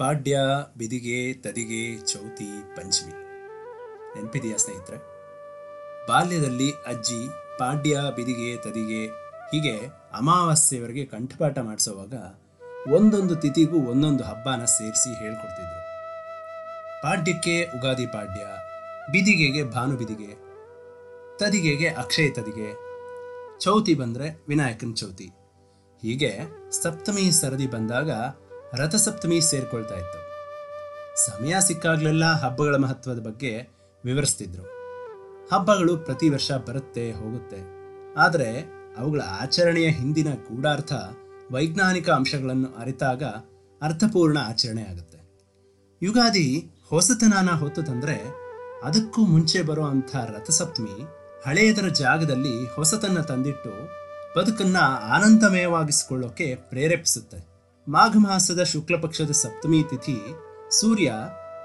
ಪಾಡ್ಯ, ಬಿದಿಗೆ, ತದಿಗೆ, ಚೌತಿ, ಪಂಚಮಿ. ನೆನಪಿದೆಯಾ ಸ್ನೇಹಿತರೆ? ಬಾಲ್ಯದಲ್ಲಿ ಅಜ್ಜಿ ಪಾಡ್ಯ, ಬಿದಿಗೆ, ತದಿಗೆ ಹೀಗೆ ಅಮಾವಾಸ್ಯೆವರೆಗೆ ಕಂಠಪಾಠ ಮಾಡಿಸೋವಾಗ ಒಂದೊಂದು ತಿಥಿಗೂ ಒಂದೊಂದು ಹಬ್ಬನ ಸೇರಿಸಿ ಹೇಳ್ಕೊಡ್ತಿದ್ರು. ಪಾಡ್ಯಕ್ಕೆ ಉಗಾದಿ ಪಾಡ್ಯ, ಬಿದಿಗೆಗೆ ಭಾನು ಬಿದಿಗೆ ತದಿಗೆಗೆ ಅಕ್ಷಯ ತದಿಗೆ, ಚೌತಿ ಬಂದರೆ ವಿನಾಯಕನ ಚೌತಿ. ಹೀಗೆ ಸಪ್ತಮಿ ಸರದಿ ಬಂದಾಗ ರಥಸಪ್ತಮಿ ಸೇರ್ಕೊಳ್ತಾ ಇತ್ತು. ಸಮಯ ಸಿಕ್ಕಾಗ್ಲೆಲ್ಲ ಹಬ್ಬಗಳ ಮಹತ್ವದ ಬಗ್ಗೆ ವಿವರಿಸ್ತಿದ್ರು. ಹಬ್ಬಗಳು ಪ್ರತಿ ವರ್ಷ ಬರುತ್ತೆ, ಹೋಗುತ್ತೆ. ಆದರೆ ಅವುಗಳ ಆಚರಣೆಯ ಹಿಂದಿನ ಗೂಢಾರ್ಥ ವೈಜ್ಞಾನಿಕ ಅಂಶಗಳನ್ನು ಅರಿತಾಗ ಅರ್ಥಪೂರ್ಣ ಆಚರಣೆ ಆಗುತ್ತೆ. ಯುಗಾದಿ ಹೊಸತನಾನ ಹೊತ್ತು ತಂದರೆ ಅದಕ್ಕೂ ಮುಂಚೆ ಬರೋ ಅಂಥ ರಥಸಪ್ತಮಿ ಹಳೆಯದರ ಜಾಗದಲ್ಲಿ ಹೊಸತನ್ನ ತಂದಿಟ್ಟು ಬದುಕನ್ನ ಆನಂದಮಯವಾಗಿಸಿಕೊಳ್ಳೋಕೆ ಪ್ರೇರೇಪಿಸುತ್ತೆ. ಮಾಘ ಮಾಸದ ಶುಕ್ಲ ಪಕ್ಷದ ಸಪ್ತಮಿ ತಿಥಿ ಸೂರ್ಯ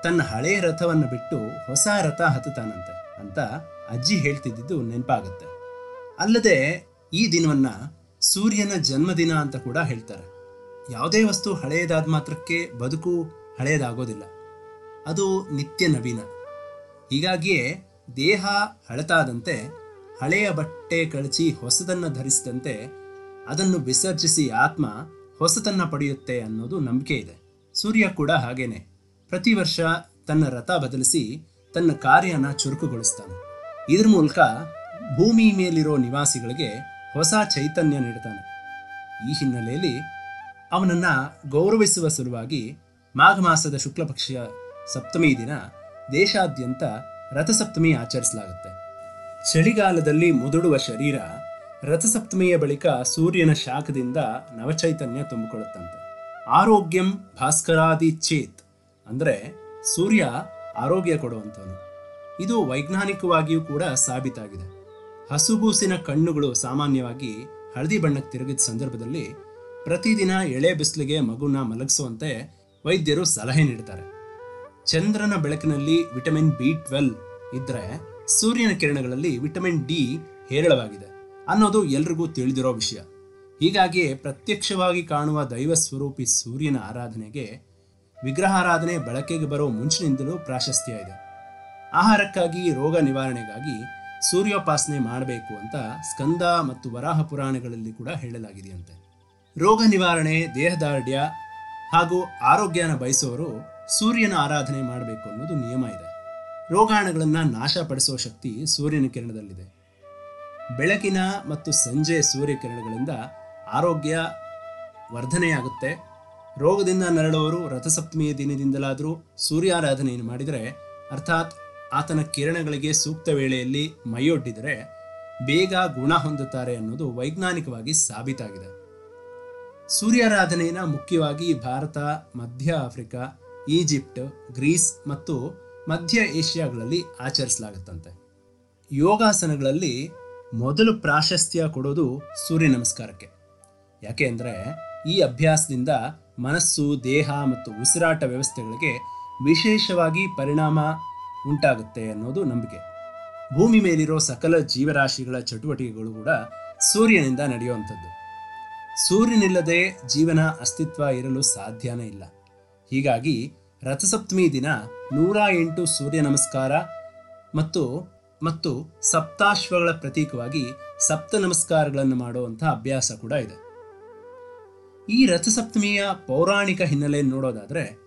ತನ್ನ ಹಳೆಯ ರಥವನ್ನು ಬಿಟ್ಟು ಹೊಸ ರಥ ಹತ್ತುತ್ತಾನಂತೆ ಅಂತ ಅಜ್ಜಿ ಹೇಳ್ತಿದ್ದಿದ್ದು ನೆನಪಾಗುತ್ತೆ. ಅಲ್ಲದೆ ಈ ದಿನವನ್ನ ಸೂರ್ಯನ ಜನ್ಮದಿನ ಅಂತ ಕೂಡ ಹೇಳ್ತಾರೆ. ಯಾವುದೇ ವಸ್ತು ಹಳೆಯದಾದ ಮಾತ್ರಕ್ಕೆ ಬದುಕು ಹಳೆಯದಾಗೋದಿಲ್ಲ ಅದು ನಿತ್ಯ ನವೀನ. ಹೀಗಾಗಿಯೇ ದೇಹ ಹಳತಾದಂತೆ ಹಳೆಯ ಬಟ್ಟೆ, ಕಳಚಿ ಹೊಸದನ್ನ ಧರಿಸಿದಂತೆ ಅದನ್ನು ವಿಸರ್ಜಿಸಿ ಆತ್ಮ ಹೊಸತನ್ನ ಪಡೆಯುತ್ತೆ ಅನ್ನೋದು ನಂಬಿಕೆ ಇದೆ. ಸೂರ್ಯ ಕೂಡ ಹಾಗೇನೆ. ಪ್ರತಿ ವರ್ಷ ತನ್ನ ರಥ ಬದಲಿಸಿ ತನ್ನ ಕಾರ್ಯನ ಚುರುಕುಗೊಳಿಸ್ತಾನೆ. ಇದ್ರ ಮೂಲಕ ಭೂಮಿ ಮೇಲಿರೋ ನಿವಾಸಿಗಳಿಗೆ ಹೊಸ ಚೈತನ್ಯ ನೀಡ್ತಾನೆ. ಈ ಹಿನ್ನೆಲೆಯಲ್ಲಿ ಅವನನ್ನ ಗೌರವಿಸುವ ಸಲುವಾಗಿ ಮಾಘ ಮಾಸದ ಶುಕ್ಲಪಕ್ಷಿಯ ಪಕ್ಷ ಸಪ್ತಮಿ ದಿನ ದೇಶಾದ್ಯಂತ ರಥಸಪ್ತಮಿ ಆಚರಿಸಲಾಗುತ್ತೆ. ಚಳಿಗಾಲದಲ್ಲಿ ಮುದುಡುವ ಶರೀರ ರಥಸಪ್ತಮಿಯ ಬಳಿಕ ಸೂರ್ಯನ ಶಾಖದಿಂದ ನವಚೈತನ್ಯ ತುಂಬಿಕೊಳ್ಳುತ್ತಂತೆ. ಆರೋಗ್ಯಂ ಭಾಸ್ಕರಾದಿ ಚೇತ್ ಅಂದರೆ ಸೂರ್ಯ ಆರೋಗ್ಯ ಕೊಡುವಂಥವನು. ಇದು ವೈಜ್ಞಾನಿಕವಾಗಿಯೂ ಕೂಡ ಸಾಬೀತಾಗಿದೆ. ಹಸುಗೂಸಿನ ಕಣ್ಣುಗಳು ಸಾಮಾನ್ಯವಾಗಿ ಹಳದಿ ಬಣ್ಣಕ್ಕೆ ತಿರುಗಿದ ಸಂದರ್ಭದಲ್ಲಿ ಪ್ರತಿದಿನ ಎಳೆ ಬಿಸಿಲಿಗೆ ಮಗುನ ಮಲಗಿಸುವಂತೆ ವೈದ್ಯರು ಸಲಹೆ ನೀಡ್ತಾರೆ. ಚಂದ್ರನ ಬೆಳಕಿನಲ್ಲಿ ವಿಟಮಿನ್ ಬಿ ಟ್ವೆಲ್ ಇದ್ರೆ ಸೂರ್ಯನ ಕಿರಣಗಳಲ್ಲಿ ವಿಟಮಿನ್ ಡಿ ಹೇರಳವಾಗಿದೆ. ಅನ್ನೋದು ಎಲ್ರಿಗೂ ತಿಳಿದಿರೋ ವಿಷಯ. ಹೀಗಾಗಿ ಪ್ರತ್ಯಕ್ಷವಾಗಿ ಕಾಣುವ ದೈವ ಸ್ವರೂಪಿ ಸೂರ್ಯನ ಆರಾಧನೆಗೆ ವಿಗ್ರಹಾರಾಧನೆ ಬಳಕೆಗೆ ಬರೋ ಮುಂಚಿನಿಂದಲೂ ಪ್ರಾಶಸ್ತ್ಯ ಇದೆ. ಆಹಾರಕ್ಕಾಗಿ ರೋಗ ನಿವಾರಣೆಗಾಗಿ ಸೂರ್ಯೋಪಾಸನೆ ಮಾಡಬೇಕು ಅಂತ ಸ್ಕಂದ ಮತ್ತು ವರಾಹ ಪುರಾಣಗಳಲ್ಲಿ ಕೂಡ ಹೇಳಲಾಗಿದೆಯಂತೆ. ರೋಗ ನಿವಾರಣೆ, ದೇಹದಾರ್ಢ್ಯ ಹಾಗೂ ಆರೋಗ್ಯನ ಬಯಸುವವರು ಸೂರ್ಯನ ಆರಾಧನೆ ಮಾಡಬೇಕು ಅನ್ನೋದು ನಿಯಮ ಇದೆ. ರೋಗಾಣುಗಳನ್ನು ನಾಶಪಡಿಸುವ ಶಕ್ತಿ ಸೂರ್ಯನ ಕಿರಣದಲ್ಲಿದೆ. ಬೆಳಕಿನ ಮತ್ತು ಸಂಜೆ ಸೂರ್ಯಕಿರಣಗಳಿಂದ ಆರೋಗ್ಯ ವರ್ಧನೆಯಾಗುತ್ತೆ. ರೋಗದಿಂದ ನರಳುವವರು ರಥಸಪ್ತಮಿಯ ದಿನದಿಂದಲಾದರೂ ಸೂರ್ಯಾರಾಧನೆಯನ್ನು ಮಾಡಿದರೆ, ಅರ್ಥಾತ್ ಆತನ ಕಿರಣಗಳಿಗೆ ಸೂಕ್ತ ವೇಳೆಯಲ್ಲಿ ಮೈಯೊಡ್ಡಿದರೆ ಬೇಗ ಗುಣ ಹೊಂದುತ್ತಾರೆ ಅನ್ನೋದು ವೈಜ್ಞಾನಿಕವಾಗಿ ಸಾಬೀತಾಗಿದೆ. ಸೂರ್ಯಾರಾಧನೆಯನ್ನು ಮುಖ್ಯವಾಗಿ ಭಾರತ, ಮಧ್ಯ ಆಫ್ರಿಕಾ, ಈಜಿಪ್ಟ್, ಗ್ರೀಸ್ ಮತ್ತು ಮಧ್ಯ ಏಷ್ಯಾಗಳಲ್ಲಿ ಆಚರಿಸಲಾಗುತ್ತಂತೆ. ಯೋಗಾಸನಗಳಲ್ಲಿ ಮೊದಲು ಪ್ರಾಶಸ್ತ್ಯ ಕೊಡೋದು ಸೂರ್ಯ ನಮಸ್ಕಾರಕ್ಕೆ. ಯಾಕೆ ಈ ಅಭ್ಯಾಸದಿಂದ ಮನಸ್ಸು, ದೇಹ ಮತ್ತು ಉಸಿರಾಟ ವ್ಯವಸ್ಥೆಗಳಿಗೆ ವಿಶೇಷವಾಗಿ ಪರಿಣಾಮ ಉಂಟಾಗುತ್ತೆ ಅನ್ನೋದು ನಂಬಿಕೆ. ಭೂಮಿ ಮೇಲಿರೋ ಸಕಲ ಜೀವರಾಶಿಗಳ ಚಟುವಟಿಕೆಗಳು ಕೂಡ ಸೂರ್ಯನಿಂದ ನಡೆಯುವಂಥದ್ದು. ಸೂರ್ಯನಿಲ್ಲದೆ ಜೀವನ ಅಸ್ತಿತ್ವ ಇರಲು ಸಾಧ್ಯನೇ ಇಲ್ಲ. ಹೀಗಾಗಿ ರಥಸಪ್ತಮಿ ದಿನ ನೂರ ಎಂಟು ಸೂರ್ಯ ನಮಸ್ಕಾರ ಮತ್ತು ಮತ್ತು ಸಪ್ತಾಶ್ವಗಳ ಪ್ರತೀಕವಾಗಿ ಸಪ್ತ ನಮಸ್ಕಾರಗಳನ್ನು ಮಾಡುವಂತಹ ಅಭ್ಯಾಸ ಕೂಡ ಇದೆ. ಈ ರಥಸಪ್ತಮಿಯ ಪೌರಾಣಿಕ ಹಿನ್ನೆಲೆಯನ್ನು ನೋಡೋದಾದ್ರೆ,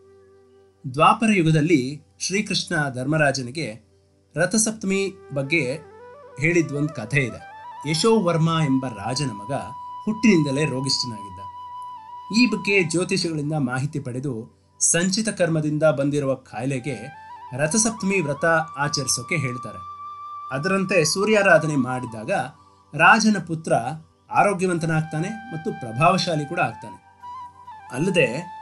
ದ್ವಾಪರ ಯುಗದಲ್ಲಿ ಶ್ರೀಕೃಷ್ಣ ಧರ್ಮರಾಜನಿಗೆ ರಥಸಪ್ತಮಿ ಬಗ್ಗೆ ಹೇಳಿದ ಒಂದು ಕಥೆ ಇದೆ. ಯಶೋವರ್ಮ ಎಂಬ ರಾಜನ ಮಗ ಹುಟ್ಟಿನಿಂದಲೇ ರೋಗಿಷ್ಠನಾಗಿದ್ದ. ಈ ಬಗ್ಗೆ ಜ್ಯೋತಿಷಿಗಳಿಂದ ಮಾಹಿತಿ ಪಡೆದು ಸಂಚಿತ ಕರ್ಮದಿಂದ ಬಂದಿರುವ ಕಾಯಿಲೆಗೆ ರಥಸಪ್ತಮಿ ವ್ರತ ಆಚರಿಸೋಕೆ ಹೇಳ್ತಾರೆ. ಅದರಂತೆ ಸೂರ್ಯಾರಾಧನೆ ಮಾಡಿದಾಗ ರಾಜನ ಪುತ್ರ ಆರೋಗ್ಯವಂತನಾಗ್ತಾನೆ ಮತ್ತು ಪ್ರಭಾವಶಾಲಿ ಕೂಡ ಆಗ್ತಾನೆ. ಅಲ್ಲದೆ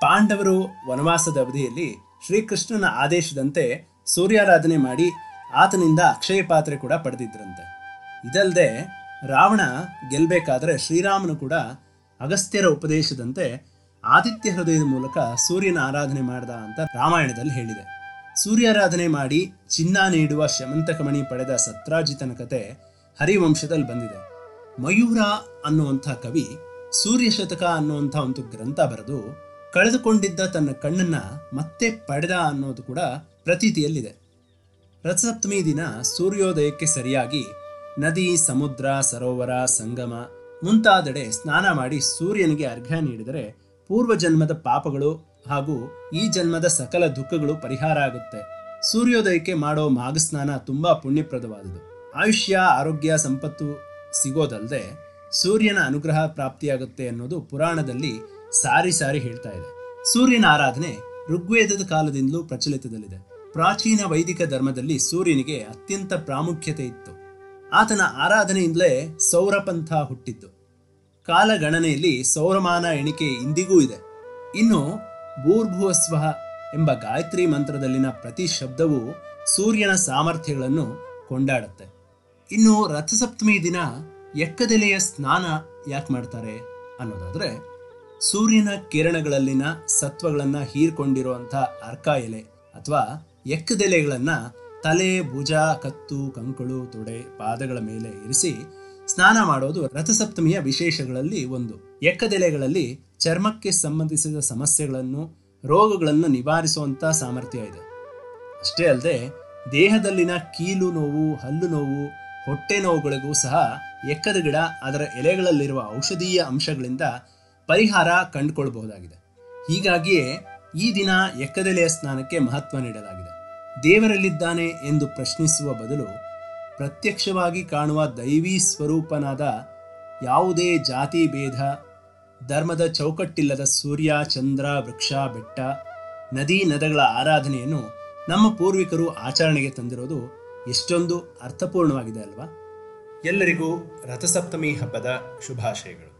ಪಾಂಡವರು ವನವಾಸದ ಅವಧಿಯಲ್ಲಿ ಶ್ರೀಕೃಷ್ಣನ ಆದೇಶದಂತೆ ಸೂರ್ಯಾರಾಧನೆ ಮಾಡಿ ಆತನಿಂದ ಅಕ್ಷಯ ಪಾತ್ರೆ ಕೂಡ ಪಡೆದಿದ್ರಂತೆ. ಇದಲ್ಲದೆ ರಾವಣ ಗೆಲ್ಲಬೇಕಾದ್ರೆ ಶ್ರೀರಾಮನು ಕೂಡ ಅಗಸ್ತ್ಯರ ಉಪದೇಶದಂತೆ ಆದಿತ್ಯ ಹೃದಯದ ಮೂಲಕ ಸೂರ್ಯನ ಆರಾಧನೆ ಮಾಡಿದ ಅಂತ ರಾಮಾಯಣದಲ್ಲಿ ಹೇಳಿದೆ. ಸೂರ್ಯಾರಾಧನೆ ಮಾಡಿ ಚಿನ್ನ ನೀಡುವ ಶಮಂತಕಮಣಿ ಪಡೆದ ಸತ್ರಾಜಿತನ ಕತೆ ಹರಿವಂಶದಲ್ಲಿ ಬಂದಿದೆ. ಮಯೂರ ಅನ್ನುವಂಥ ಕವಿ ಸೂರ್ಯ ಶತಕ ಅನ್ನುವಂಥ ಒಂದು ಗ್ರಂಥ ಬರೆದು ಕಳೆದುಕೊಂಡಿದ್ದ ತನ್ನ ಕಣ್ಣನ್ನ ಮತ್ತೆ ಪಡೆದ ಅನ್ನೋದು ಕೂಡ ಪ್ರತೀತಿಯಲ್ಲಿದೆ. ರಥಸಪ್ತಮಿ ದಿನ ಸೂರ್ಯೋದಯಕ್ಕೆ ಸರಿಯಾಗಿ ನದಿ, ಸಮುದ್ರ, ಸರೋವರ, ಸಂಗಮ ಮುಂತಾದೆಡೆ ಸ್ನಾನ ಮಾಡಿ ಸೂರ್ಯನಿಗೆ ಅರ್ಘ್ಯ ನೀಡಿದರೆ ಪೂರ್ವಜನ್ಮದ ಪಾಪಗಳು ಹಾಗೂ ಈ ಜನ್ಮದ ಸಕಲ ದುಃಖಗಳು ಪರಿಹಾರ ಆಗುತ್ತೆ. ಸೂರ್ಯೋದಯಕ್ಕೆ ಮಾಡೋ ಮಾಘಸ್ನಾನ ತುಂಬಾ ಪುಣ್ಯಪ್ರದವಾದುದು. ಆಯುಷ್ಯ, ಆರೋಗ್ಯ, ಸಂಪತ್ತು ಸಿಗೋದಲ್ಲದೆ ಸೂರ್ಯನ ಅನುಗ್ರಹ ಪ್ರಾಪ್ತಿಯಾಗುತ್ತೆ ಅನ್ನೋದು ಪುರಾಣದಲ್ಲಿ ಸಾರಿ ಸಾರಿ ಹೇಳ್ತಾ ಇದೆ. ಸೂರ್ಯನ ಆರಾಧನೆ ಋಗ್ವೇದದ ಕಾಲದಿಂದಲೂ ಪ್ರಚಲಿತದಲ್ಲಿದೆ. ಪ್ರಾಚೀನ ವೈದಿಕ ಧರ್ಮದಲ್ಲಿ ಸೂರ್ಯನಿಗೆ ಅತ್ಯಂತ ಪ್ರಾಮುಖ್ಯತೆ ಇತ್ತು. ಆತನ ಆರಾಧನೆಯಿಂದಲೇ ಸೌರಪಂಥ ಹುಟ್ಟಿತ್ತು. ಕಾಲಗಣನೆಯಲ್ಲಿ ಸೌರಮಾನ ಎಣಿಕೆ ಇಂದಿಗೂ ಇದೆ. ಇನ್ನು ಭೂರ್ಭುವಸ್ವಹ ಎಂಬ ಗಾಯತ್ರಿ ಮಂತ್ರದಲ್ಲಿನ ಪ್ರತಿ ಶಬ್ದವು ಸೂರ್ಯನ ಸಾಮರ್ಥ್ಯಗಳನ್ನು ಕೊಂಡಾಡುತ್ತೆ. ಇನ್ನು ರಥಸಪ್ತಮಿ ದಿನ ಎಕ್ಕದೆಲೆಯ ಸ್ನಾನ ಯಾಕೆ ಮಾಡ್ತಾರೆ ಅನ್ನೋದಾದ್ರೆ ಸೂರ್ಯನ ಕಿರಣಗಳಲ್ಲಿನ ಸತ್ವಗಳನ್ನು ಹೀರ್ಕೊಂಡಿರುವಂಥ ಅರ್ಕ ಎಲೆ ಅಥವಾ ಎಕ್ಕದೆಲೆಗಳನ್ನು ತಲೆ, ಭುಜ, ಕತ್ತು, ಕಂಕಳು, ತೊಡೆ, ಪಾದಗಳ ಮೇಲೆ ಇರಿಸಿ ಸ್ನಾನ ಮಾಡೋದು ರಥಸಪ್ತಮಿಯ ವಿಶೇಷಗಳಲ್ಲಿ ಒಂದು. ಎಕ್ಕದೆಲೆಗಳಲ್ಲಿ ಚರ್ಮಕ್ಕೆ ಸಂಬಂಧಿಸಿದ ಸಮಸ್ಯೆಗಳನ್ನು, ರೋಗಗಳನ್ನು ನಿವಾರಿಸುವಂಥ ಸಾಮರ್ಥ್ಯ ಇದೆ. ಅಷ್ಟೇ ಅಲ್ಲದೆ ದೇಹದಲ್ಲಿನ ಕೀಲು ನೋವು, ಹಲ್ಲು ನೋವು, ಹೊಟ್ಟೆ ನೋವುಗಳಿಗೂ ಸಹ ಎಕ್ಕದ ಗಿಡ ಅದರ ಎಲೆಗಳಲ್ಲಿರುವ ಔಷಧೀಯ ಅಂಶಗಳಿಂದ ಪರಿಹಾರ ಕಂಡುಕೊಳ್ಬಹುದಾಗಿದೆ. ಹೀಗಾಗಿಯೇ ಈ ದಿನ ಎಕ್ಕದೆಲೆಯ ಸ್ನಾನಕ್ಕೆ ಮಹತ್ವ ನೀಡಲಾಗಿದೆ. ದೇವರಲ್ಲಿದ್ದಾನೆ ಎಂದು ಪ್ರಶ್ನಿಸುವ ಬದಲು ಪ್ರತ್ಯಕ್ಷವಾಗಿ ಕಾಣುವ ದೈವಿ ಸ್ವರೂಪನಾದ ಯಾವುದೇ ಜಾತಿ ಭೇದ, ಧರ್ಮದ ಚೌಕಟ್ಟಿಲ್ಲದ ಸೂರ್ಯ, ಚಂದ್ರ, ವೃಕ್ಷ, ಬೆಟ್ಟ, ನದಿ, ನದಗಳ ಆರಾಧನೆಯನ್ನು ನಮ್ಮ ಪೂರ್ವಿಕರು ಆಚರಣೆಗೆ ತಂದಿರೋದು ಎಷ್ಟೊಂದು ಅರ್ಥಪೂರ್ಣವಾಗಿದೆ ಅಲ್ವಾ? ಎಲ್ಲರಿಗೂ ರಥಸಪ್ತಮಿ ಹಬ್ಬದ ಶುಭಾಶಯಗಳು.